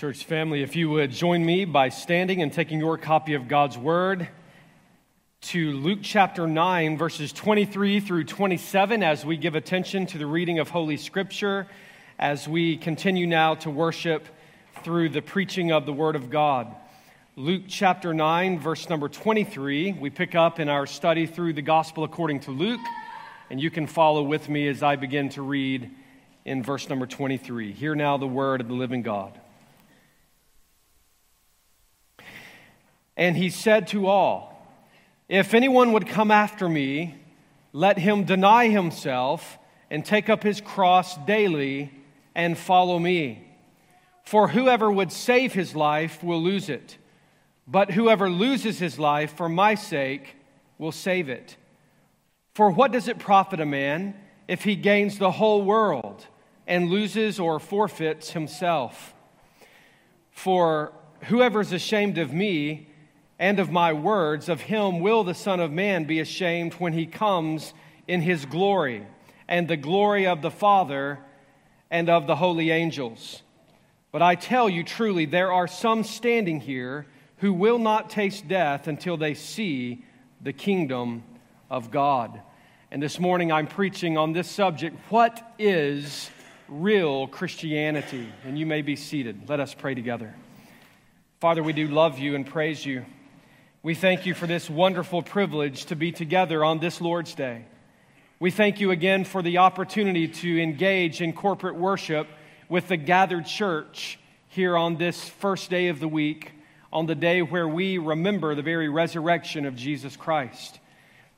Church family, if you would join me by standing and taking your copy of God's Word to Luke chapter 9, verses 23 through 27, as we give attention to the reading of Holy Scripture, as we continue now to worship through the preaching of the Word of God. Luke chapter 9, verse number 23, we pick up in our study through the Gospel according to Luke, and you can follow with me as I begin to read in verse number 23. Hear now the Word of the living God. And he said to all, If anyone would come after me, let him deny himself and take up his cross daily and follow me. For whoever would save his life will lose it, but whoever loses his life for my sake will save it. For what does it profit a man if he gains the whole world and loses or forfeits himself? For whoever is ashamed of me, and of my words, of him will the Son of Man be ashamed when he comes in his glory, and the glory of the Father and of the holy angels. But I tell you truly, there are some standing here who will not taste death until they see the kingdom of God. And this morning I'm preaching on this subject what is real Christianity? And you may be seated. Let us pray together. Father, we do love you and praise you. We thank you for this wonderful privilege to be together on this Lord's Day. We thank you again for the opportunity to engage in corporate worship with the gathered church here on this first day of the week, on the day where we remember the very resurrection of Jesus Christ.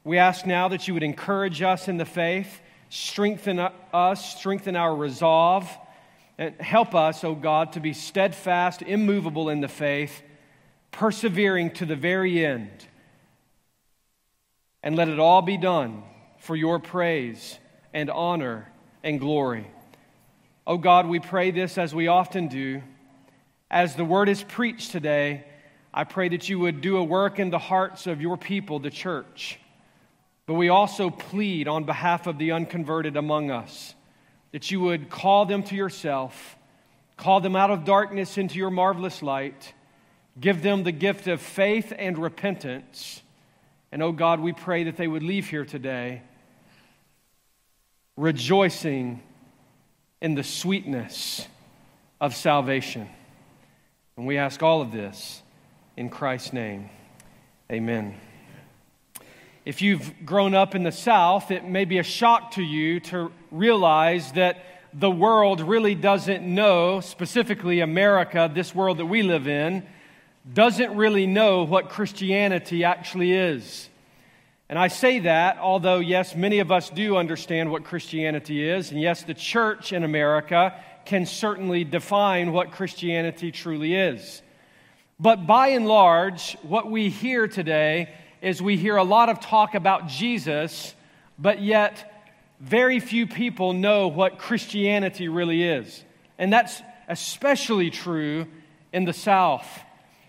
We ask now that you would encourage us in the faith, strengthen us, strengthen our resolve, and help us, O oh God, to be steadfast, immovable in the faith persevering to the very end. And let it all be done for your praise and honor and glory. Oh God, we pray this as we often do. As the word is preached today, I pray that you would do a work in the hearts of your people, the church. But we also plead on behalf of the unconverted among us that you would call them to yourself, call them out of darkness into your marvelous light Give them the gift of faith and repentance. And oh God, we pray that they would leave here today rejoicing in the sweetness of salvation. And we ask all of this in Christ's name. Amen. If you've grown up in the South, it may be a shock to you to realize that the world really doesn't know, specifically America, this world that we live in, doesn't really know what Christianity actually is. And I say that, although, yes, many of us do understand what Christianity is, and yes, the church in America can certainly define what Christianity truly is. But by and large, what we hear today is we hear a lot of talk about Jesus, but yet very few people know what Christianity really is. And that's especially true in the South.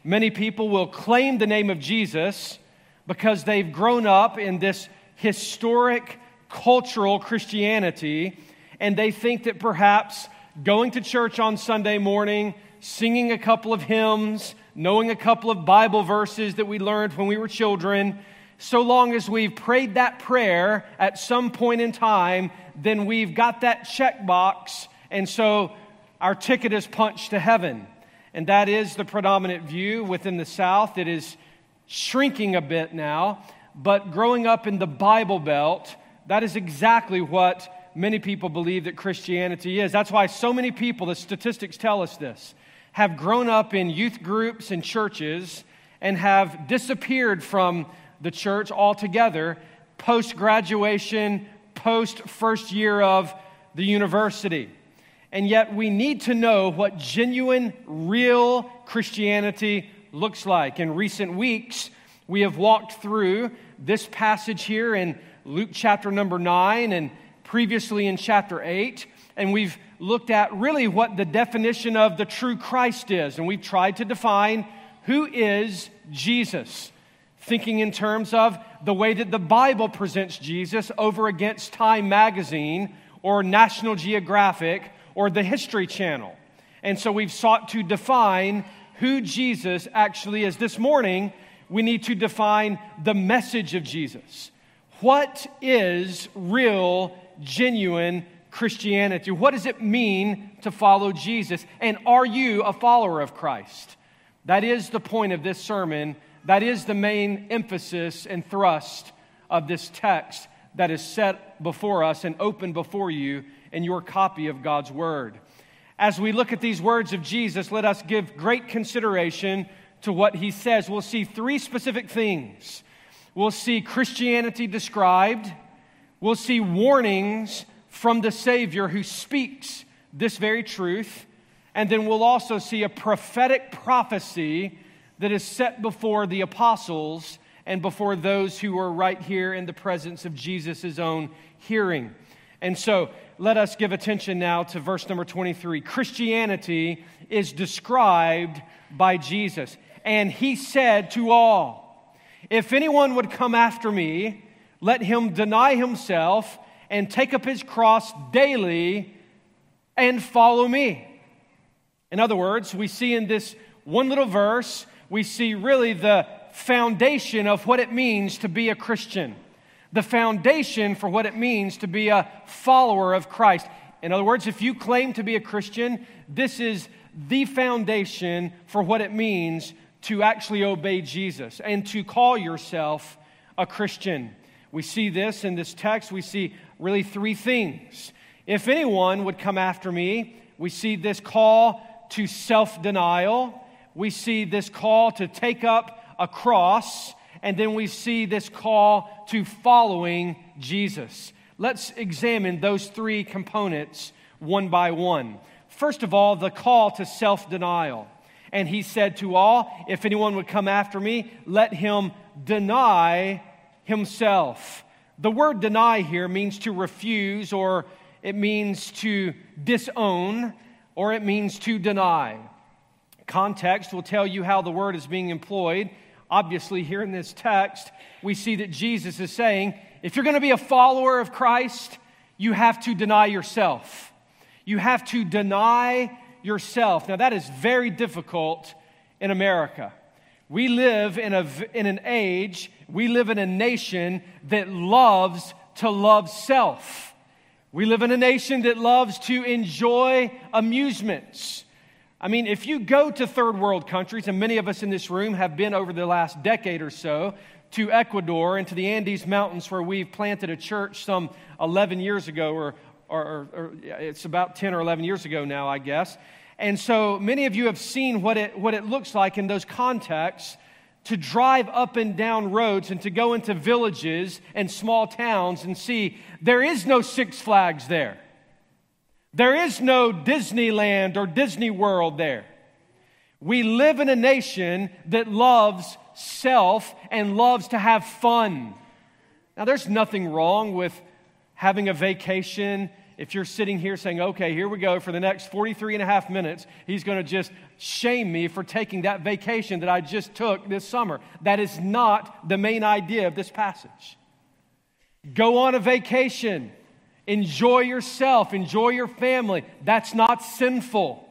Many people will claim the name of Jesus because they've grown up in this historic cultural Christianity, and they think that perhaps going to church on Sunday morning, singing a couple of hymns, knowing a couple of Bible verses that we learned when we were children, so long as we've prayed that prayer at some point in time, then we've got that checkbox, and so our ticket is punched to heaven and that is the predominant view within the South. It is shrinking a bit now, but growing up in the Bible Belt, that is exactly what many people believe that Christianity is. That's why so many people, the statistics tell us this, have grown up in youth groups and churches and have disappeared from the church altogether post graduation, post first year of the university and yet we need to know what genuine, real Christianity looks like. In recent weeks, we have walked through this passage here in Luke chapter number 9 and previously in chapter 8, and we've looked at really what the definition of the true Christ is, and we've tried to define who is Jesus, thinking in terms of the way that the Bible presents Jesus over against Time magazine or National Geographic or the History Channel. And so we've sought to define who Jesus actually is. This morning, we need to define the message of Jesus. What is real, genuine Christianity? What does it mean to follow Jesus? And are you a follower of Christ? That is the point of this sermon. That is the main emphasis and thrust of this text that is set before us and open before you in your copy of God's Word. As we look at these words of Jesus, let us give great consideration to what he says. We'll see three specific things. We'll see Christianity described, we'll see warnings from the Savior who speaks this very truth, and then we'll also see a prophetic prophecy that is set before the apostles and before those who are right here in the presence of Jesus' own hearing. And so let us give attention now to verse number 23. Christianity is described by Jesus. And he said to all, If anyone would come after me, let him deny himself and take up his cross daily and follow me. In other words, we see in this one little verse, we see really the foundation of what it means to be a Christian, the foundation for what it means to be a follower of Christ. In other words, if you claim to be a Christian, this is the foundation for what it means to actually obey Jesus and to call yourself a Christian. We see this in this text. We see really three things. If anyone would come after me, we see this call to self denial. We see this call to take up a cross, and then we see this call to following Jesus. Let's examine those three components one by one. First of all, the call to self denial. And he said to all, If anyone would come after me, let him deny himself. The word deny here means to refuse, or it means to disown, or it means to deny. Context will tell you how the word is being employed. Obviously, here in this text, we see that Jesus is saying, if you're going to be a follower of Christ, you have to deny yourself. You have to deny yourself. Now, that is very difficult in America. We live in, a, in an age, we live in a nation that loves to love self. We live in a nation that loves to enjoy amusements. I mean, if you go to third world countries, and many of us in this room have been over the last decade or so to Ecuador and to the Andes Mountains, where we've planted a church some 11 years ago, or, or, or, or it's about 10 or 11 years ago now, I guess. And so many of you have seen what it, what it looks like in those contexts to drive up and down roads and to go into villages and small towns and see there is no Six Flags there. There is no Disneyland or Disney World there. We live in a nation that loves self and loves to have fun. Now, there's nothing wrong with having a vacation. If you're sitting here saying, okay, here we go for the next 43 and a half minutes, he's going to just shame me for taking that vacation that I just took this summer. That is not the main idea of this passage. Go on a vacation Enjoy yourself, enjoy your family. That's not sinful.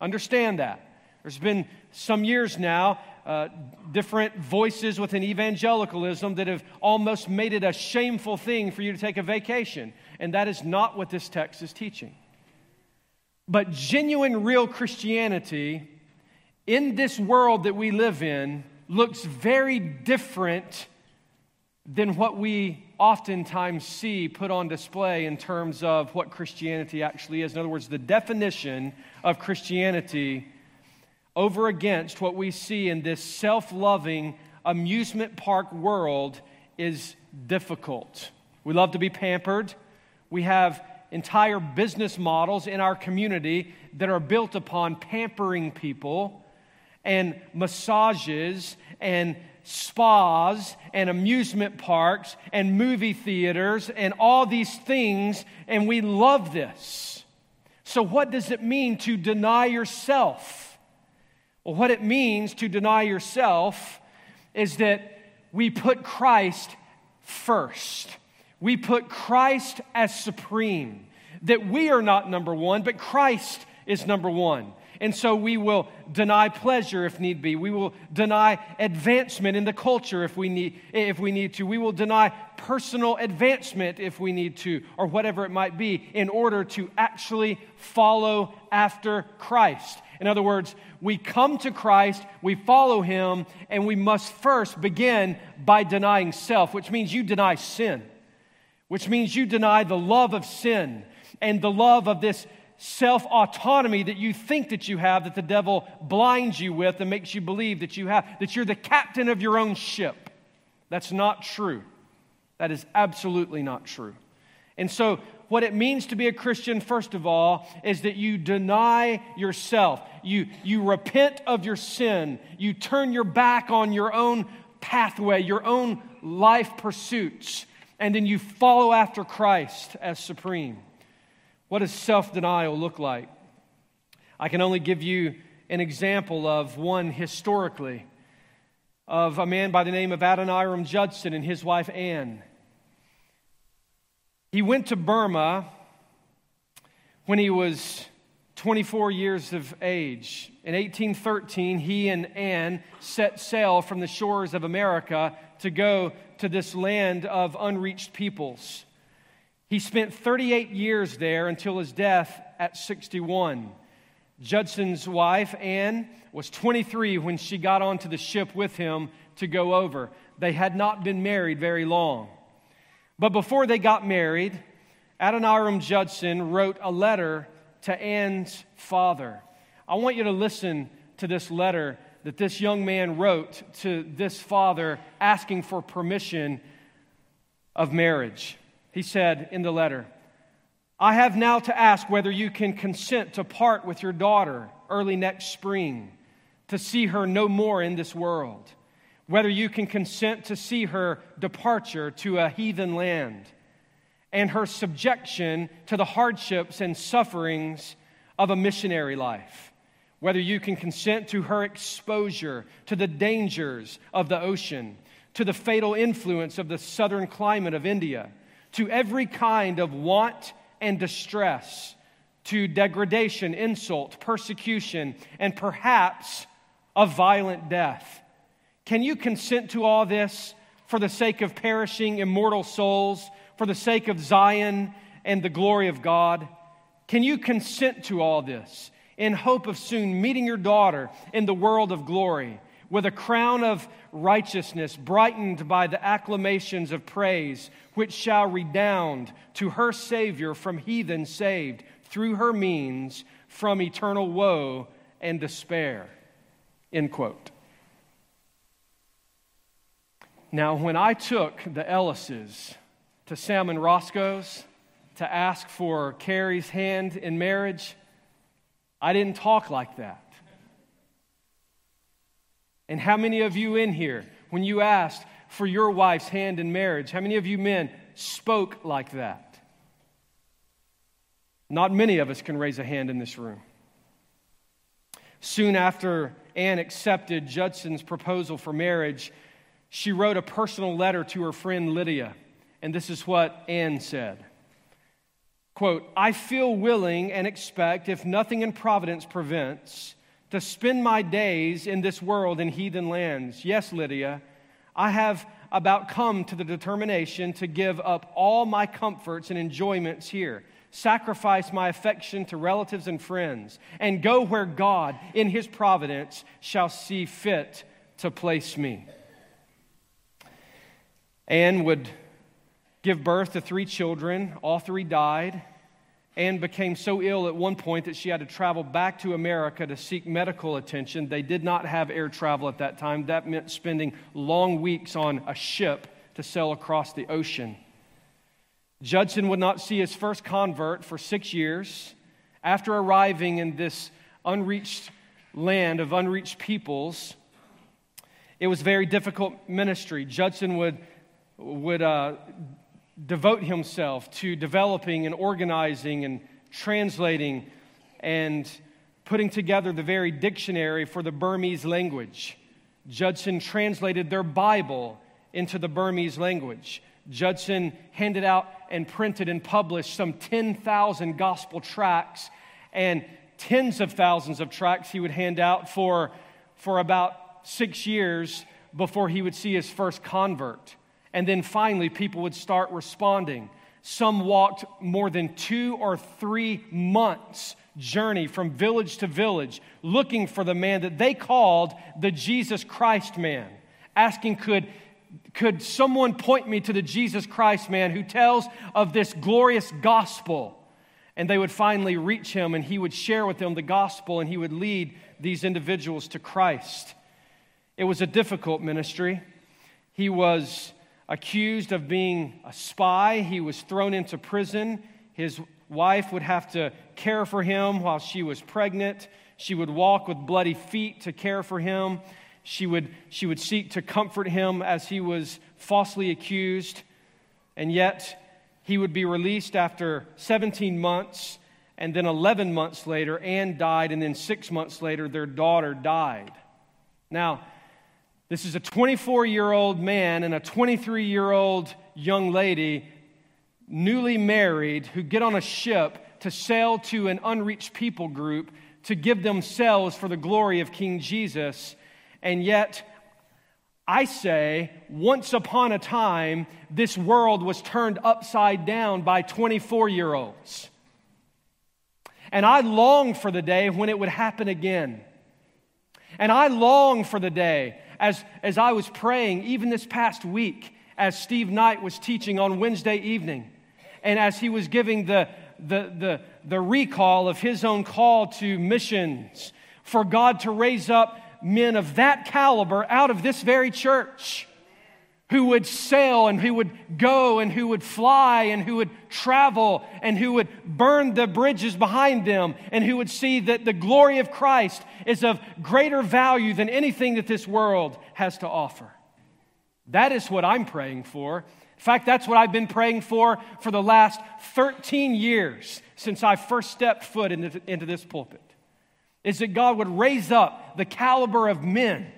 Understand that. There's been some years now, uh, different voices within evangelicalism that have almost made it a shameful thing for you to take a vacation. And that is not what this text is teaching. But genuine, real Christianity in this world that we live in looks very different than what we oftentimes see put on display in terms of what Christianity actually is. In other words, the definition of Christianity over against what we see in this self loving amusement park world is difficult. We love to be pampered. We have entire business models in our community that are built upon pampering people and massages and spas and amusement parks and movie theaters and all these things, and we love this. So, what does it mean to deny yourself? Well, what it means to deny yourself is that we put Christ first. We put Christ as supreme. That we are not number one, but Christ is number one. And so we will deny pleasure if need be. We will deny advancement in the culture if we need, if we need to. We will deny personal advancement if we need to, or whatever it might be, in order to actually follow after Christ. In other words, we come to Christ, we follow him, and we must first begin by denying self, which means you deny sin, which means you deny the love of sin and the love of this self autonomy that you think that you have that the devil blinds you with and makes you believe that you have that you're the captain of your own ship. That's not true. That is absolutely not true. And so what it means to be a christian first of all is that you deny yourself. You you repent of your sin. You turn your back on your own pathway your own life pursuits and then you follow after christ as supreme what does self denial look like? I can only give you an example of one historically of a man by the name of Adoniram Judson and his wife Anne. He went to Burma when he was 24 years of age. In 1813, he and Anne set sail from the shores of America to go to this land of unreached peoples. He spent 38 years there until his death at 61. Judson's wife, Anne, was 23 when she got onto the ship with him to go over. They had not been married very long. But before they got married, Adoniram Judson wrote a letter to Anne's father. I want you to listen to this letter that this young man wrote to this father asking for permission of marriage. He said in the letter, I have now to ask whether you can consent to part with your daughter early next spring, to see her no more in this world, whether you can consent to see her departure to a heathen land, and her subjection to the hardships and sufferings of a missionary life, whether you can consent to her exposure to the dangers of the ocean, to the fatal influence of the southern climate of India to every kind of want and distress, to degradation, insult, persecution, and perhaps a violent death. Can you consent to all this for the sake of perishing immortal souls, for the sake of Zion and the glory of God? Can you consent to all this in hope of soon meeting your daughter in the world of glory? With a crown of righteousness brightened by the acclamations of praise, which shall redound to her Savior from heathen saved through her means from eternal woe and despair. End quote. Now, when I took the Ellises to Salmon Roscoe's to ask for Carrie's hand in marriage, I didn't talk like that. And how many of you in here, when you asked for your wife's hand in marriage, how many of you men spoke like that? Not many of us can raise a hand in this room. Soon after Anne accepted Judson's proposal for marriage, she wrote a personal letter to her friend Lydia. And this is what Anne said Quote, I feel willing and expect, if nothing in providence prevents, to spend my days in this world in heathen lands. Yes, Lydia, I have about come to the determination to give up all my comforts and enjoyments here, sacrifice my affection to relatives and friends, and go where God, in His providence, shall see fit to place me. Anne would give birth to three children, all three died. Anne became so ill at one point that she had to travel back to America to seek medical attention. They did not have air travel at that time. That meant spending long weeks on a ship to sail across the ocean. Judson would not see his first convert for six years. After arriving in this unreached land of unreached peoples, it was very difficult ministry. Judson would, would uh, devote himself to developing and organizing and translating and putting together the very dictionary for the Burmese language. Judson translated their Bible into the Burmese language. Judson handed out and printed and published some 10,000 gospel tracts and tens of thousands of tracts he would hand out for, for about six years before he would see his first convert. And then finally, people would start responding. Some walked more than two or three months' journey from village to village looking for the man that they called the Jesus Christ man, asking, Could, could someone point me to the Jesus Christ man who tells of this glorious gospel? And they would finally reach him, and he would share with them the gospel, and he would lead these individuals to Christ. It was a difficult ministry. He was accused of being a spy, he was thrown into prison. His wife would have to care for him while she was pregnant. She would walk with bloody feet to care for him. She would, she would seek to comfort him as he was falsely accused. And yet, he would be released after 17 months. And then 11 months later, Anne died. And then six months later, their daughter died. Now, this is a 24 year old man and a 23 year old young lady, newly married, who get on a ship to sail to an unreached people group to give themselves for the glory of King Jesus. And yet, I say, once upon a time, this world was turned upside down by 24 year olds. And I long for the day when it would happen again. And I long for the day, as, as I was praying, even this past week, as Steve Knight was teaching on Wednesday evening, and as he was giving the, the, the, the recall of his own call to missions, for God to raise up men of that caliber out of this very church who would sail and who would go and who would fly and who would travel and who would burn the bridges behind them and who would see that the glory of Christ is of greater value than anything that this world has to offer. That is what I'm praying for. In fact, that's what I've been praying for for the last 13 years since I first stepped foot into, this pulpit is that God would raise up the caliber of men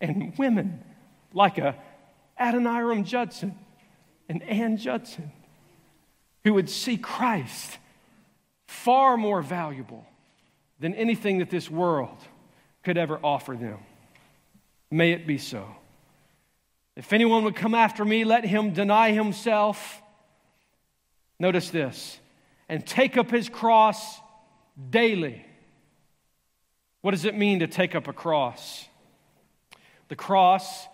and women like a Adoniram Judson and Ann Judson who would see Christ far more valuable than anything that this world could ever offer them. May it be so. If anyone would come after me, let him deny himself. Notice this and take up his cross daily. What does it mean to take up a cross? The cross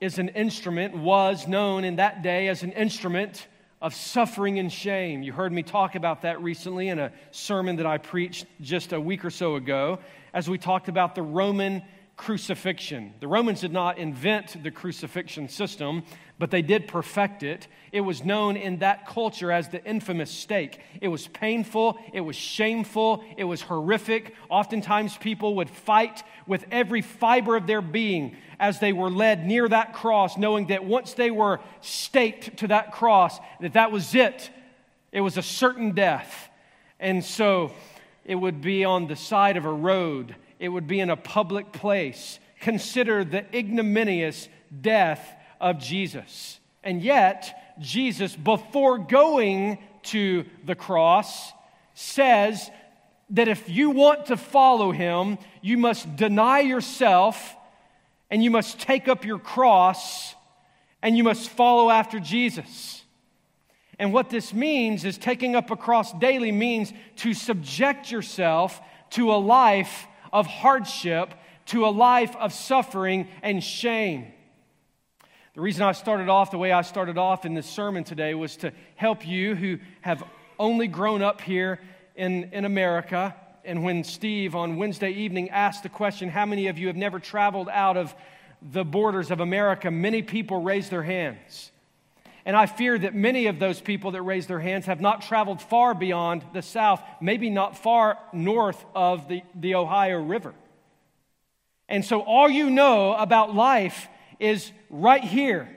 is an instrument, was known in that day as an instrument of suffering and shame. You heard me talk about that recently in a sermon that I preached just a week or so ago as we talked about the Roman crucifixion. The Romans did not invent the crucifixion system, but they did perfect it. It was known in that culture as the infamous stake. It was painful, it was shameful, it was horrific. Oftentimes, people would fight with every fiber of their being as they were led near that cross, knowing that once they were staked to that cross, that that was it. It was a certain death. And so it would be on the side of a road it would be in a public place. Consider the ignominious death of Jesus. And yet, Jesus, before going to the cross, says that if you want to follow him, you must deny yourself and you must take up your cross and you must follow after Jesus. And what this means is taking up a cross daily means to subject yourself to a life of hardship to a life of suffering and shame. The reason I started off the way I started off in this sermon today was to help you who have only grown up here in, in America. And when Steve on Wednesday evening asked the question, How many of you have never traveled out of the borders of America? Many people raised their hands. And I fear that many of those people that raised their hands have not traveled far beyond the South, maybe not far north of the, the Ohio River. And so all you know about life is right here.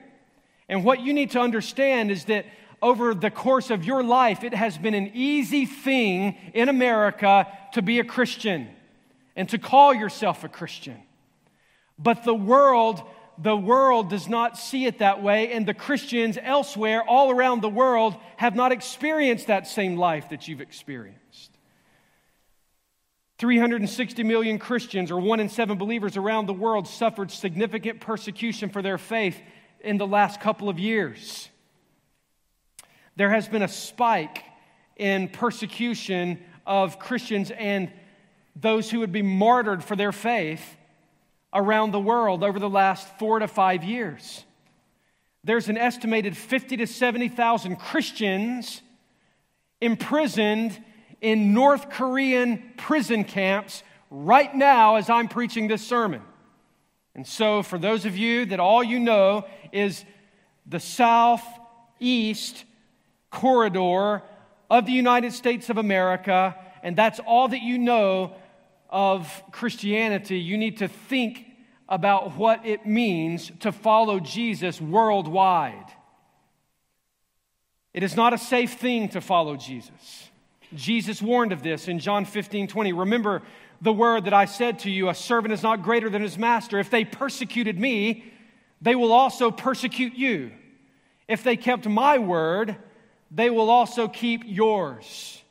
And what you need to understand is that over the course of your life, it has been an easy thing in America to be a Christian and to call yourself a Christian. But the world the world does not see it that way, and the Christians elsewhere, all around the world, have not experienced that same life that you've experienced. 360 million Christians, or one in seven believers around the world, suffered significant persecution for their faith in the last couple of years. There has been a spike in persecution of Christians and those who would be martyred for their faith around the world over the last four to five years. There's an estimated 50 to 70,000 Christians imprisoned in North Korean prison camps right now as I'm preaching this sermon. And so, for those of you that all you know is the southeast corridor of the United States of America, and that's all that you know of Christianity, you need to think about what it means to follow Jesus worldwide. It is not a safe thing to follow Jesus. Jesus warned of this in John 15 20. Remember the word that I said to you a servant is not greater than his master. If they persecuted me, they will also persecute you. If they kept my word, they will also keep yours.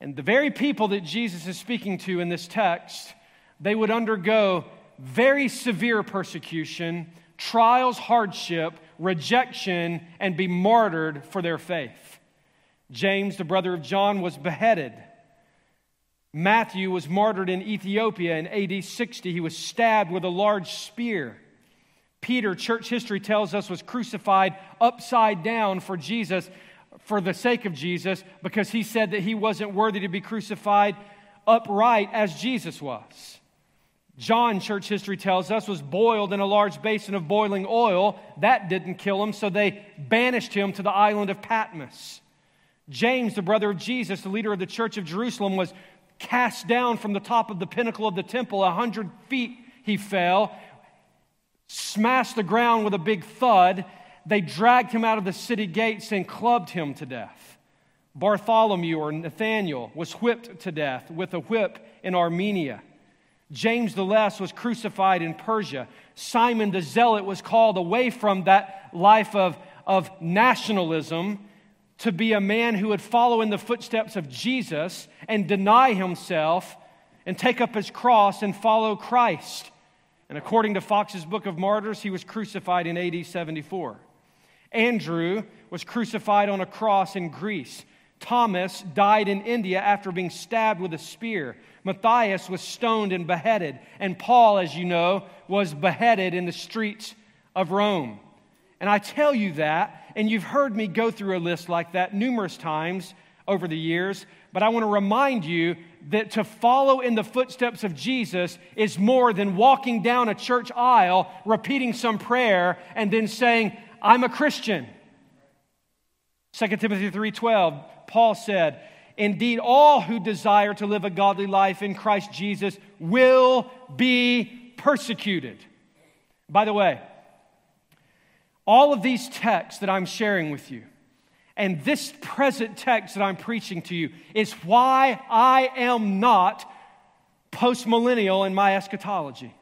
And the very people that Jesus is speaking to in this text, they would undergo very severe persecution, trials, hardship, rejection, and be martyred for their faith. James, the brother of John, was beheaded. Matthew was martyred in Ethiopia in AD 60. He was stabbed with a large spear. Peter, church history tells us, was crucified upside down for Jesus for the sake of Jesus because he said that he wasn't worthy to be crucified upright as Jesus was. John, church history tells us, was boiled in a large basin of boiling oil. That didn't kill him, so they banished him to the island of Patmos. James, the brother of Jesus, the leader of the church of Jerusalem, was cast down from the top of the pinnacle of the temple. A hundred feet he fell, smashed the ground with a big thud, they dragged him out of the city gates and clubbed him to death. Bartholomew or Nathaniel was whipped to death with a whip in Armenia. James the Less was crucified in Persia. Simon the Zealot was called away from that life of, of nationalism to be a man who would follow in the footsteps of Jesus and deny himself and take up his cross and follow Christ. And according to Foxe's Book of Martyrs, he was crucified in AD 74. Andrew was crucified on a cross in Greece. Thomas died in India after being stabbed with a spear. Matthias was stoned and beheaded. And Paul, as you know, was beheaded in the streets of Rome. And I tell you that, and you've heard me go through a list like that numerous times over the years, but I want to remind you that to follow in the footsteps of Jesus is more than walking down a church aisle, repeating some prayer, and then saying, I'm a Christian. 2 Timothy 3:12, Paul said, "Indeed all who desire to live a godly life in Christ Jesus will be persecuted." By the way, all of these texts that I'm sharing with you and this present text that I'm preaching to you is why I am not postmillennial in my eschatology.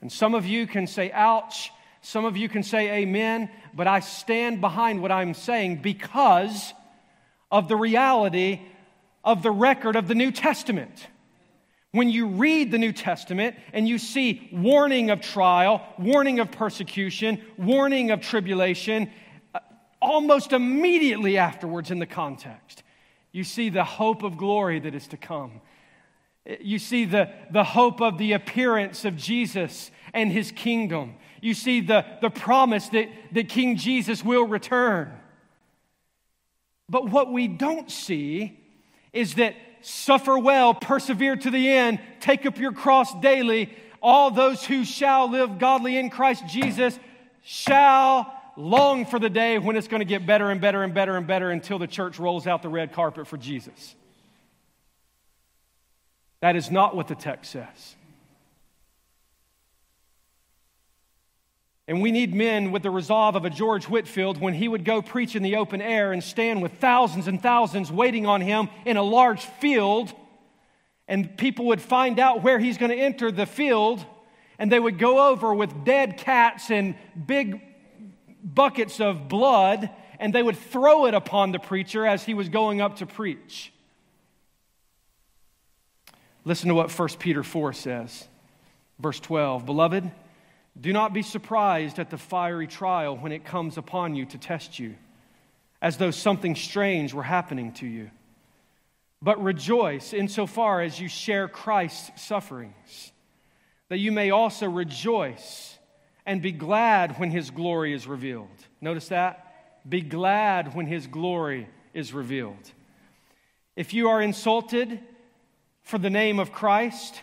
And some of you can say, ouch. Some of you can say, amen. But I stand behind what I'm saying because of the reality of the record of the New Testament. When you read the New Testament and you see warning of trial, warning of persecution, warning of tribulation, uh, almost immediately afterwards in the context, you see the hope of glory that is to come. You see the, the hope of the appearance of Jesus and his kingdom. You see the, the promise that, that King Jesus will return. But what we don't see is that suffer well, persevere to the end, take up your cross daily. All those who shall live godly in Christ Jesus shall long for the day when it's going to get better and better and better and better until the church rolls out the red carpet for Jesus. That is not what the text says. And we need men with the resolve of a George Whitefield when he would go preach in the open air and stand with thousands and thousands waiting on him in a large field. And people would find out where he's going to enter the field. and they would go over with dead cats and big buckets of blood, and they would throw it upon the preacher as he was going up to preach. Listen to what 1 Peter 4 says. Verse 12 Beloved, do not be surprised at the fiery trial when it comes upon you to test you, as though something strange were happening to you. But rejoice insofar as you share Christ's sufferings, that you may also rejoice and be glad when his glory is revealed. Notice that? Be glad when his glory is revealed. If you are insulted for the name of Christ,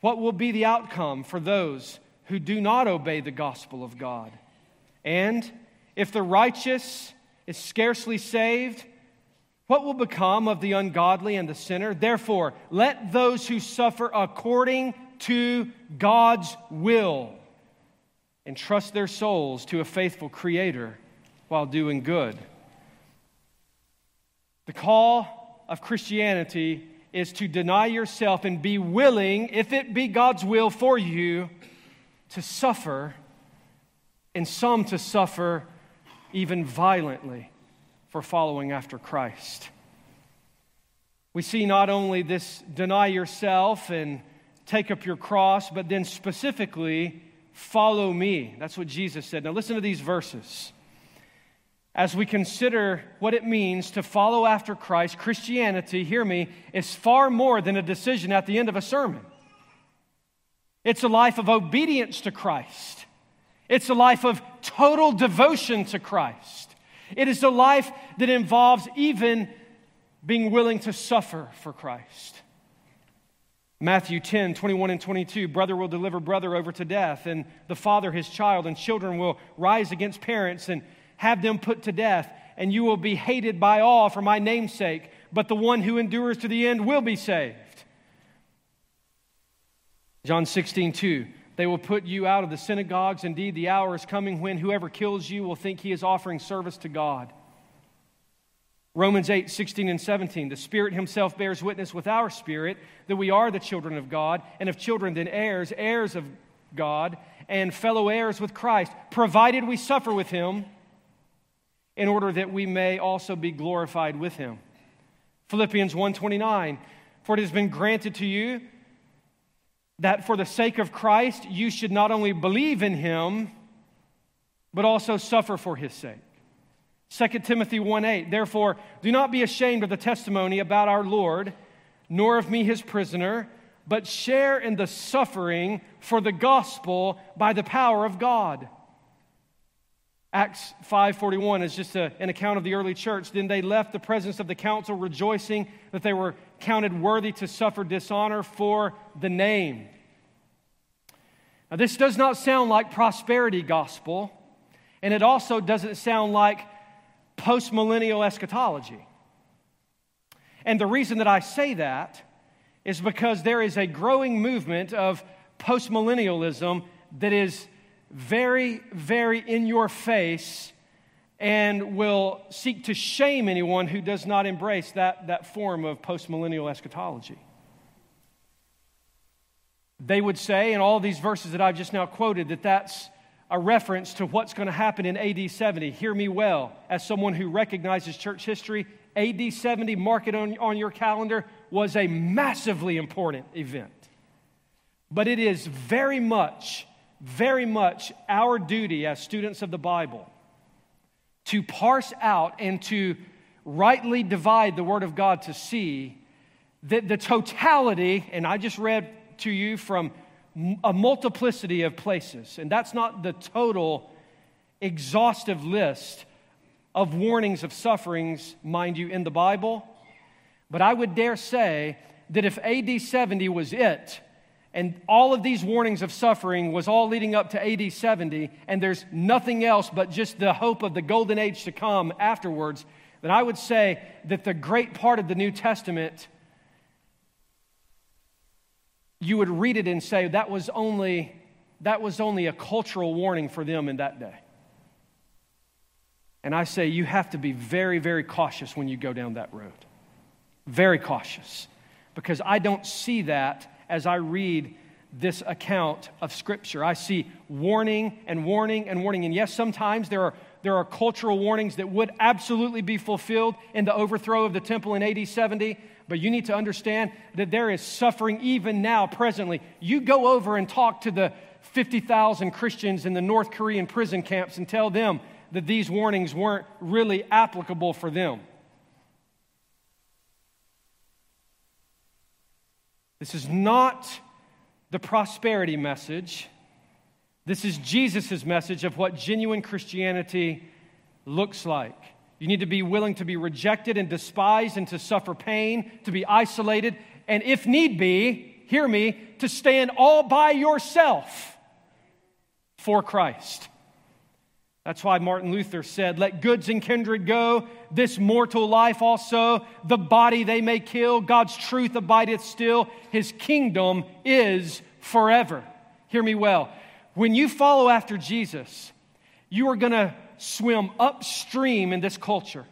what will be the outcome for those who do not obey the gospel of God? And if the righteous is scarcely saved, what will become of the ungodly and the sinner? Therefore, let those who suffer according to God's will entrust their souls to a faithful Creator while doing good. The call of Christianity is to deny yourself and be willing, if it be God's will for you, to suffer, and some to suffer even violently for following after Christ. We see not only this deny yourself and take up your cross, but then specifically follow me. That's what Jesus said. Now, listen to these verses as we consider what it means to follow after Christ, Christianity, hear me, is far more than a decision at the end of a sermon. It's a life of obedience to Christ. It's a life of total devotion to Christ. It is a life that involves even being willing to suffer for Christ. Matthew 10, 21 and 22 brother will deliver brother over to death, and the father his child, and children will rise against parents and have them put to death, and you will be hated by all for my name's sake, but the one who endures to the end will be saved. John 16, 2. They will put you out of the synagogues. Indeed, the hour is coming when whoever kills you will think he is offering service to God. Romans 8, 16 and 17. The Spirit Himself bears witness with our spirit that we are the children of God, and if children, then heirs, heirs of God, and fellow heirs with Christ, provided we suffer with Him in order that we may also be glorified with him. Philippians 1:29 For it has been granted to you that for the sake of Christ you should not only believe in him but also suffer for his sake. 2 Timothy 1:8 Therefore do not be ashamed of the testimony about our Lord nor of me his prisoner but share in the suffering for the gospel by the power of God Acts 5:41 is just a, an account of the early church. Then they left the presence of the council rejoicing that they were counted worthy to suffer dishonor for the name. Now this does not sound like prosperity gospel, and it also doesn't sound like postmillennial eschatology. And the reason that I say that is because there is a growing movement of postmillennialism that is very, very in your face and will seek to shame anyone who does not embrace that, that form of postmillennial eschatology. They would say, in all these verses that I've just now quoted, that that's a reference to what's going to happen in AD 70. Hear me well, as someone who recognizes church history, AD 70, mark it on, on your calendar, was a massively important event. But it is very much very much our duty as students of the Bible to parse out and to rightly divide the Word of God to see that the totality, and I just read to you from a multiplicity of places, and that's not the total exhaustive list of warnings of sufferings, mind you, in the Bible. But I would dare say that if AD 70 was it, And all of these warnings of suffering was all leading up to AD 70, and there's nothing else but just the hope of the golden age to come afterwards, then I would say that the great part of the New Testament, you would read it and say that was only, that was only a cultural warning for them in that day. And I say you have to be very, very cautious when you go down that road. Very cautious. Because I don't see that as I read this account of Scripture. I see warning and warning and warning. And yes, sometimes there are, there are cultural warnings that would absolutely be fulfilled in the overthrow of the temple in AD 70. But you need to understand that there is suffering even now, presently. You go over and talk to the 50,000 Christians in the North Korean prison camps and tell them that these warnings weren't really applicable for them. This is not the prosperity message. This is Jesus' message of what genuine Christianity looks like. You need to be willing to be rejected and despised and to suffer pain, to be isolated, and if need be, hear me, to stand all by yourself for Christ. That's why Martin Luther said, Let goods and kindred go, this mortal life also, the body they may kill, God's truth abideth still, his kingdom is forever. Hear me well. When you follow after Jesus, you are going to swim upstream in this culture.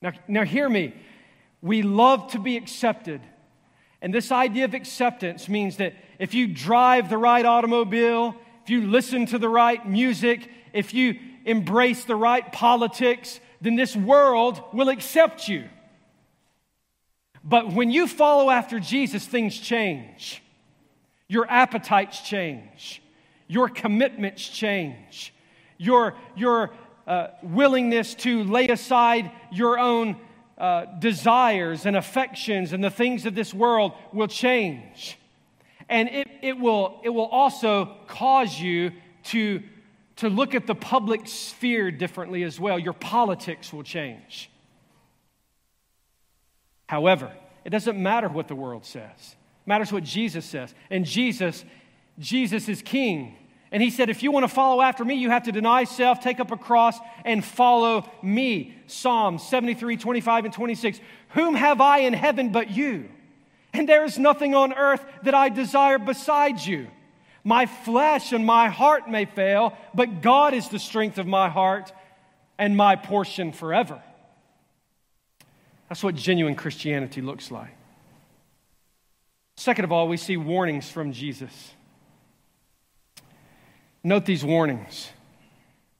Now, now, hear me. We love to be accepted. And this idea of acceptance means that if you drive the right automobile, if you listen to the right music, if you embrace the right politics, then this world will accept you. But when you follow after Jesus, things change. Your appetites change. Your commitments change. Your, your uh, willingness to lay aside your own uh, desires and affections and the things of this world will change. And it, it, will, it will also cause you to to look at the public sphere differently as well. Your politics will change. However, it doesn't matter what the world says. It matters what Jesus says. And Jesus, Jesus is king. And he said, if you want to follow after me, you have to deny self, take up a cross, and follow me. Psalm 73, 25, and 26. Whom have I in heaven but you? And there is nothing on earth that I desire besides you. My flesh and my heart may fail, but God is the strength of my heart and my portion forever. That's what genuine Christianity looks like. Second of all, we see warnings from Jesus. Note these warnings.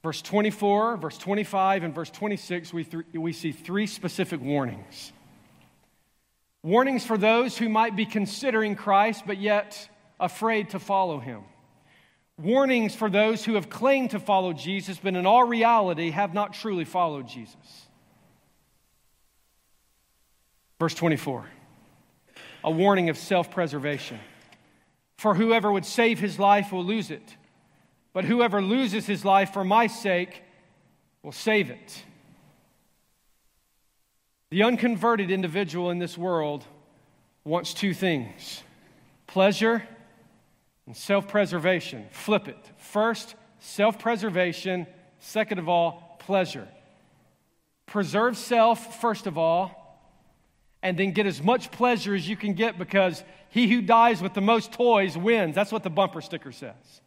Verse 24, verse 25, and verse 26, we, th- we see three specific warnings. Warnings for those who might be considering Christ, but yet afraid to follow him. Warnings for those who have claimed to follow Jesus, but in all reality have not truly followed Jesus. Verse 24 a warning of self preservation. For whoever would save his life will lose it, but whoever loses his life for my sake will save it. The unconverted individual in this world wants two things pleasure and self preservation. Flip it. First, self preservation. Second of all, pleasure. Preserve self, first of all, and then get as much pleasure as you can get because he who dies with the most toys wins. That's what the bumper sticker says.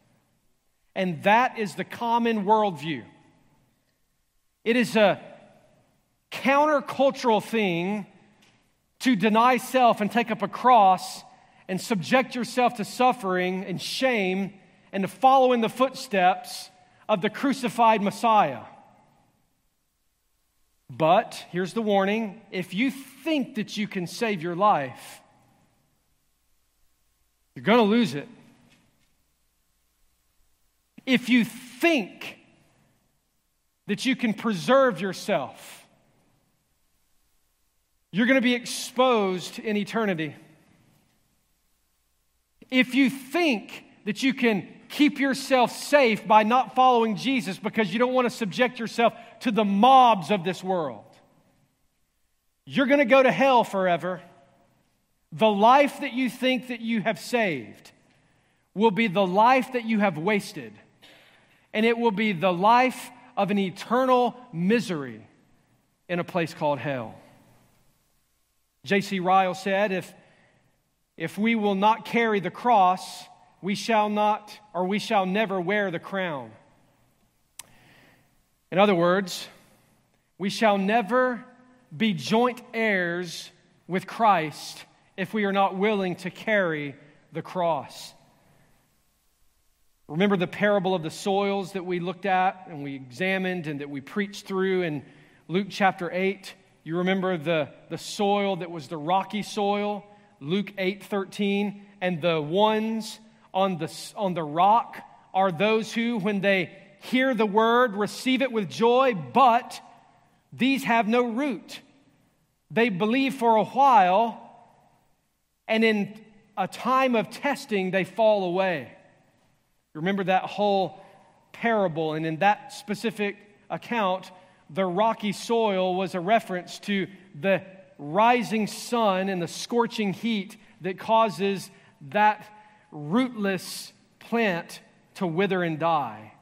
And that is the common worldview. It is a countercultural thing to deny self and take up a cross and subject yourself to suffering and shame and to follow in the footsteps of the crucified Messiah. But here's the warning if you think that you can save your life, you're going to lose it. If you think that you can preserve yourself, you're going to be exposed in eternity if you think that you can keep yourself safe by not following Jesus because you don't want to subject yourself to the mobs of this world, you're going to go to hell forever the life that you think that you have saved will be the life that you have wasted. And it will be the life of an eternal misery in a place called hell. J.C. Ryle said, if, if we will not carry the cross, we shall not, or we shall never wear the crown. In other words, we shall never be joint heirs with Christ if we are not willing to carry the cross. Remember the parable of the soils that we looked at and we examined and that we preached through in Luke chapter 8? You remember the, the soil that was the rocky soil, Luke 8 13, and the ones on the, on the rock are those who, when they hear the word, receive it with joy, but these have no root. They believe for a while, and in a time of testing, they fall away. Remember that whole parable, and in that specific account, the rocky soil was a reference to the rising sun and the scorching heat that causes that rootless plant to wither and die.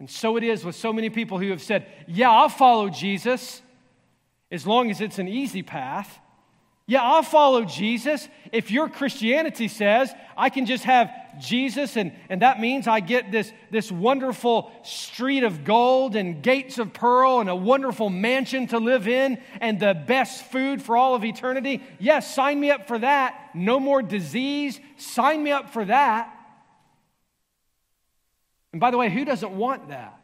And so it is with so many people who have said, Yeah, I'll follow Jesus as long as it's an easy path. Yeah, I'll follow Jesus if your Christianity says I can just have Jesus and, and that means I get this, this wonderful street of gold and gates of pearl and a wonderful mansion to live in and the best food for all of eternity. Yes, sign me up for that. No more disease. Sign me up for that. And by the way, who doesn't want that?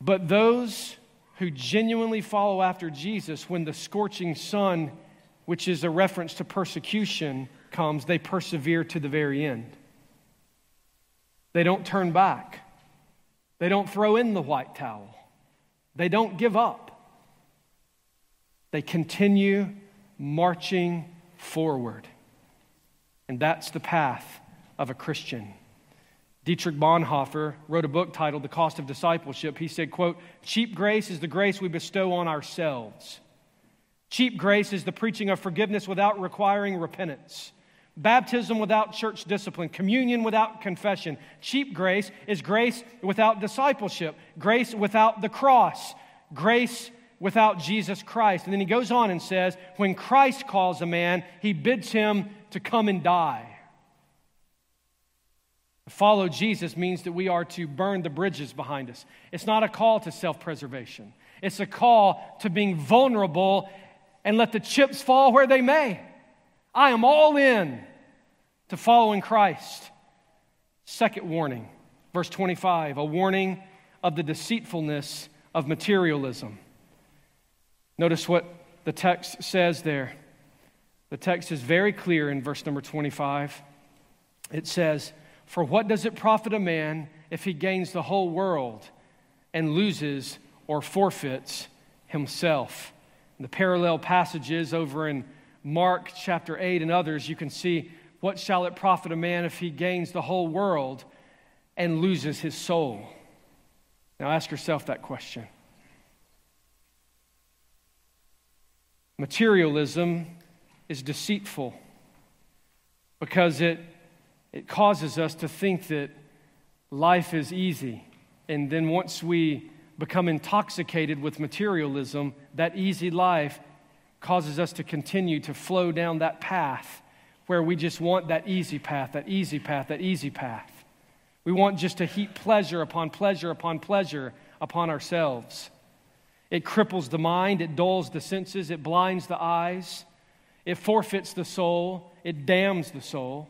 But those who genuinely follow after Jesus, when the scorching sun, which is a reference to persecution, comes, they persevere to the very end. They don't turn back. They don't throw in the white towel. They don't give up. They continue marching forward. And that's the path of a Christian. Dietrich Bonhoeffer wrote a book titled The Cost of Discipleship. He said, quote, cheap grace is the grace we bestow on ourselves. Cheap grace is the preaching of forgiveness without requiring repentance. Baptism without church discipline, communion without confession. Cheap grace is grace without discipleship, grace without the cross, grace without Jesus Christ. And then he goes on and says, when Christ calls a man, he bids him to come and die. Follow Jesus means that we are to burn the bridges behind us. It's not a call to self preservation, it's a call to being vulnerable and let the chips fall where they may. I am all in to following Christ. Second warning, verse 25, a warning of the deceitfulness of materialism. Notice what the text says there. The text is very clear in verse number 25. It says, for what does it profit a man if he gains the whole world and loses or forfeits himself? The parallel passages over in Mark chapter 8 and others, you can see what shall it profit a man if he gains the whole world and loses his soul? Now ask yourself that question. Materialism is deceitful because it it causes us to think that life is easy. And then once we become intoxicated with materialism, that easy life causes us to continue to flow down that path where we just want that easy path, that easy path, that easy path. We want just to heap pleasure upon pleasure upon pleasure upon ourselves. It cripples the mind, it dulls the senses, it blinds the eyes, it forfeits the soul, it damns the soul.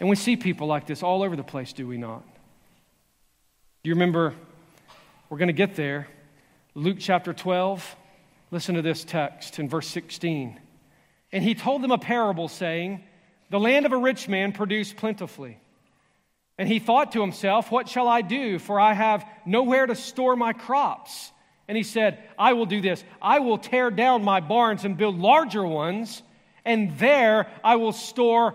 And we see people like this all over the place, do we not? Do you remember? We're going to get there. Luke chapter 12. Listen to this text in verse 16. And he told them a parable, saying, The land of a rich man produced plentifully. And he thought to himself, What shall I do? For I have nowhere to store my crops. And he said, I will do this. I will tear down my barns and build larger ones, and there I will store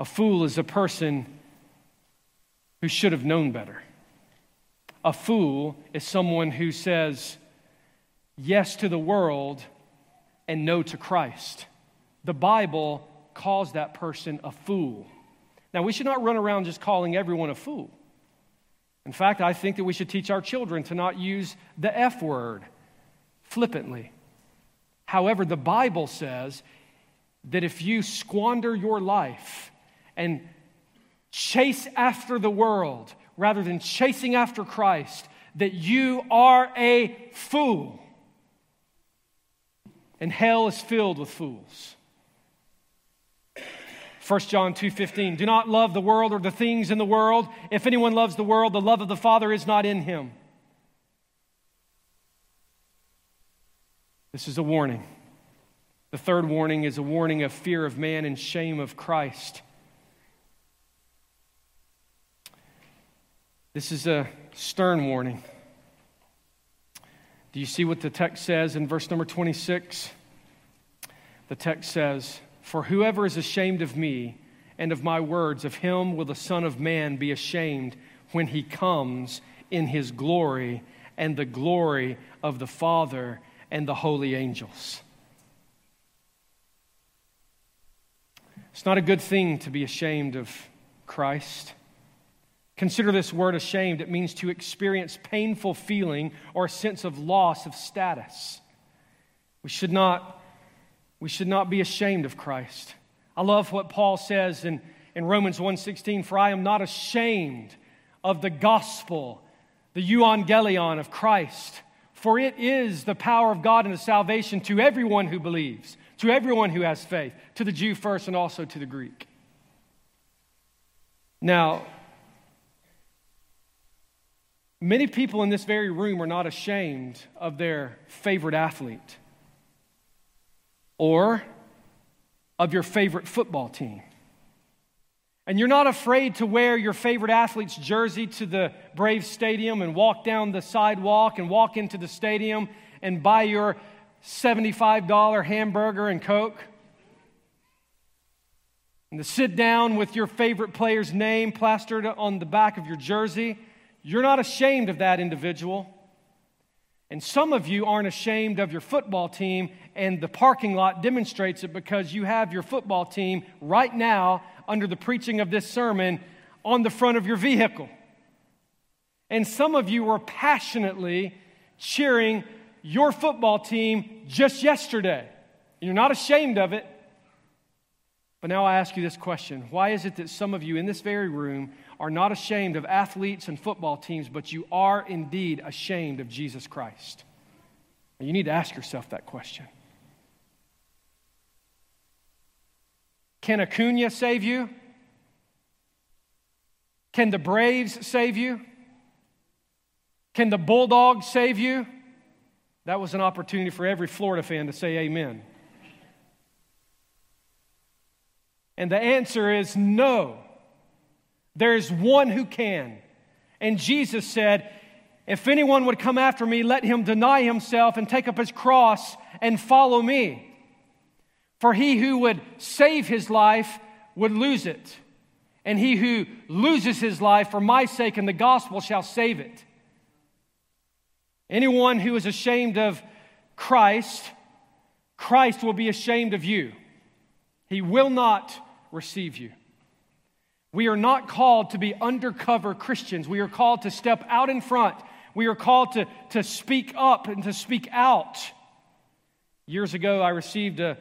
A fool is a person who should have known better. A fool is someone who says, yes to the world and no to Christ. The Bible calls that person a fool. Now, we should not run around just calling everyone a fool. In fact, I think that we should teach our children to not use the F word flippantly. However, the Bible says that if you squander your life and chase after the world rather than chasing after Christ, that you are a fool and hell is filled with fools. 1 John 2:15 Do not love the world or the things in the world. If anyone loves the world, the love of the Father is not in him. This is a warning. The third warning is a warning of fear of man and shame of Christ. This is a stern warning. Do you see what the text says in verse number 26? The text says, For whoever is ashamed of me and of my words, of him will the Son of Man be ashamed when he comes in his glory and the glory of the Father and the holy angels. It's not a good thing to be ashamed of Christ. Consider this word ashamed. It means to experience painful feeling or a sense of loss of status. We should not, we should not be ashamed of Christ. I love what Paul says in, in Romans 1.16, for I am not ashamed of the gospel, the euangelion of Christ, for it is the power of God and the salvation to everyone who believes, to everyone who has faith, to the Jew first and also to the Greek. Now, Many people in this very room are not ashamed of their favorite athlete or of your favorite football team. And you're not afraid to wear your favorite athlete's jersey to the Braves Stadium and walk down the sidewalk and walk into the stadium and buy your $75 hamburger and Coke. And to sit down with your favorite player's name plastered on the back of your jersey you're not ashamed of that individual. And some of you aren't ashamed of your football team, and the parking lot demonstrates it because you have your football team right now under the preaching of this sermon on the front of your vehicle. And some of you were passionately cheering your football team just yesterday. You're not ashamed of it. But now I ask you this question Why is it that some of you in this very room are not ashamed of athletes and football teams, but you are indeed ashamed of Jesus Christ? You need to ask yourself that question. Can Acuna save you? Can the Braves save you? Can the Bulldogs save you? That was an opportunity for every Florida fan to say amen. And the answer is no. There is one who can. And Jesus said, If anyone would come after me, let him deny himself and take up his cross and follow me. For he who would save his life would lose it. And he who loses his life for my sake and the gospel shall save it. Anyone who is ashamed of Christ, Christ will be ashamed of you. He will not receive you. We are not called to be undercover Christians. We are called to step out in front. We are called to, to speak up and to speak out. Years ago, I received a,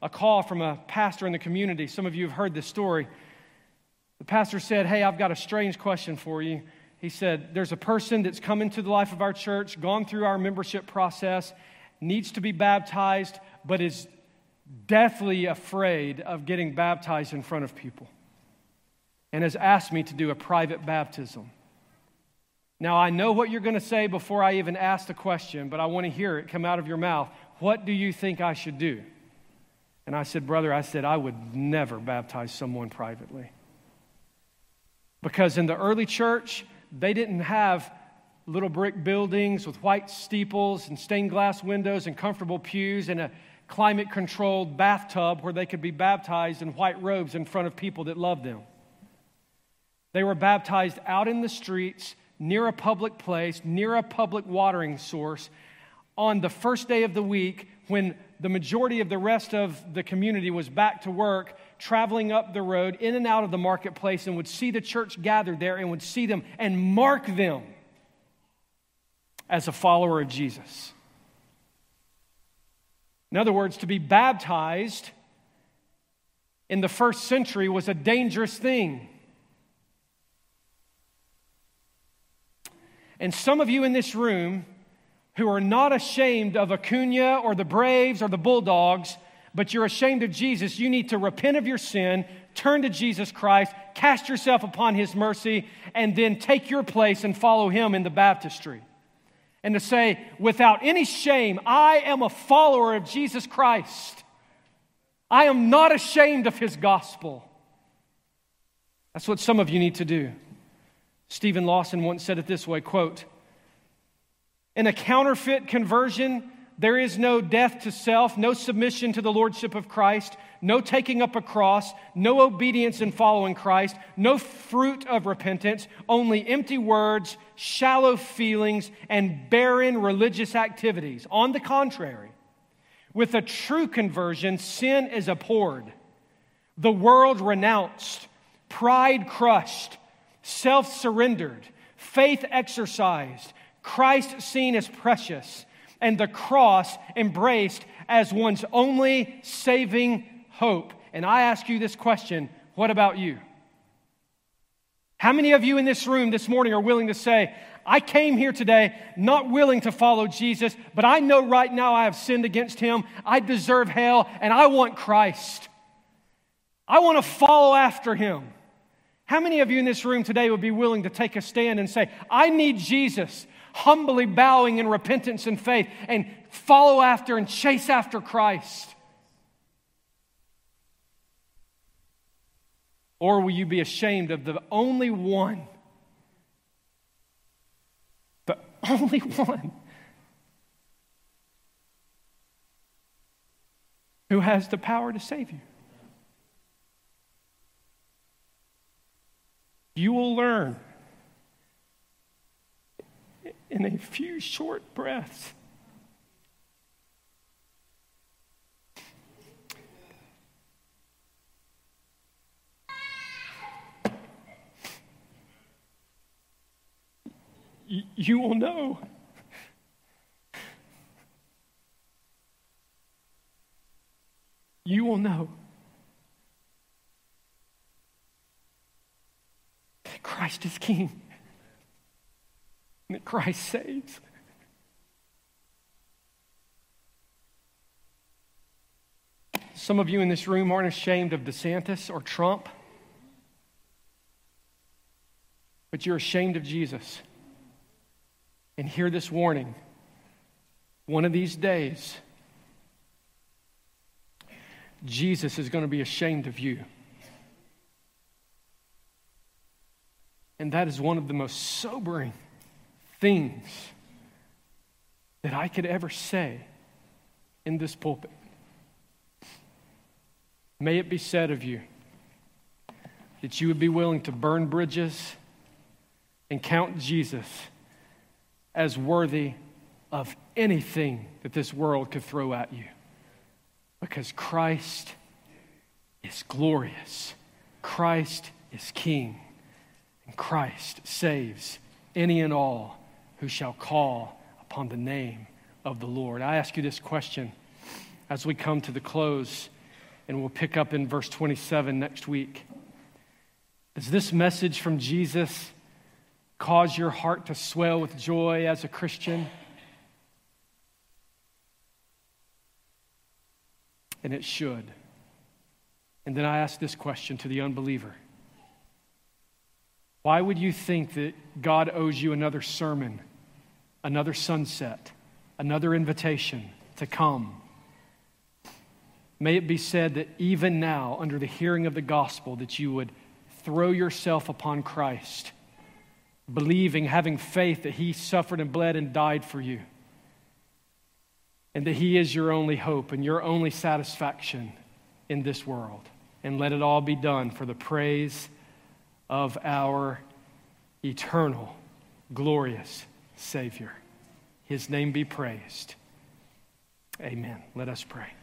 a call from a pastor in the community. Some of you have heard this story. The pastor said, Hey, I've got a strange question for you. He said, There's a person that's come into the life of our church, gone through our membership process, needs to be baptized, but is deathly afraid of getting baptized in front of people and has asked me to do a private baptism. Now, I know what you're going to say before I even ask the question, but I want to hear it come out of your mouth. What do you think I should do? And I said, Brother, I said, I would never baptize someone privately. Because in the early church, they didn't have little brick buildings with white steeples and stained glass windows and comfortable pews and a climate controlled bathtub where they could be baptized in white robes in front of people that loved them. They were baptized out in the streets, near a public place, near a public watering source, on the first day of the week when the majority of the rest of the community was back to work, traveling up the road, in and out of the marketplace, and would see the church gathered there and would see them and mark them as a follower of Jesus. In other words, to be baptized in the first century was a dangerous thing. And some of you in this room who are not ashamed of Acuna or the Braves or the Bulldogs, but you're ashamed of Jesus, you need to repent of your sin, turn to Jesus Christ, cast yourself upon his mercy, and then take your place and follow him in the baptistry. And to say, without any shame, I am a follower of Jesus Christ. I am not ashamed of his gospel. That's what some of you need to do. Steven Lawson once said it this way quote, In a counterfeit conversion, there is no death to self, no submission to the lordship of Christ, no taking up a cross, no obedience in following Christ, no fruit of repentance, only empty words, shallow feelings, and barren religious activities. On the contrary, with a true conversion, sin is abhorred, the world renounced, pride crushed, self surrendered, faith exercised, Christ seen as precious, and the cross embraced as one's only saving hope. And I ask you this question what about you? How many of you in this room this morning are willing to say, I came here today not willing to follow Jesus, but I know right now I have sinned against him. I deserve hell, and I want Christ. I want to follow after him. How many of you in this room today would be willing to take a stand and say, I need Jesus, humbly bowing in repentance and faith, and follow after and chase after Christ? Or will you be ashamed of the only one, the only one who has the power to save you? You will learn in a few short breaths. You will know. You will know. Christ is King and that Christ saves. Some of you in this room aren't ashamed of DeSantis or Trump, but you're ashamed of Jesus. And hear this warning one of these days, Jesus is going to be ashamed of you. And that is one of the most sobering things that I could ever say in this pulpit. May it be said of you that you would be willing to burn bridges and count Jesus as worthy of anything that this world could throw at you. Because Christ is glorious, Christ is King. And Christ saves any and all who shall call upon the name of the Lord. I ask you this question as we come to the close, and we'll pick up in verse 27 next week. Does this message from Jesus cause your heart to swell with joy as a Christian? And it should. And then I ask this question to the unbeliever Why would you think that God owes you another sermon, another sunset, another invitation to come? May it be said that even now, under the hearing of the gospel, that you would throw yourself upon Christ, believing, having faith that He suffered and bled and died for you, and that He is your only hope and your only satisfaction in this world. And let it all be done for the praise of our eternal, glorious Savior. His name be praised. Amen. Let us pray.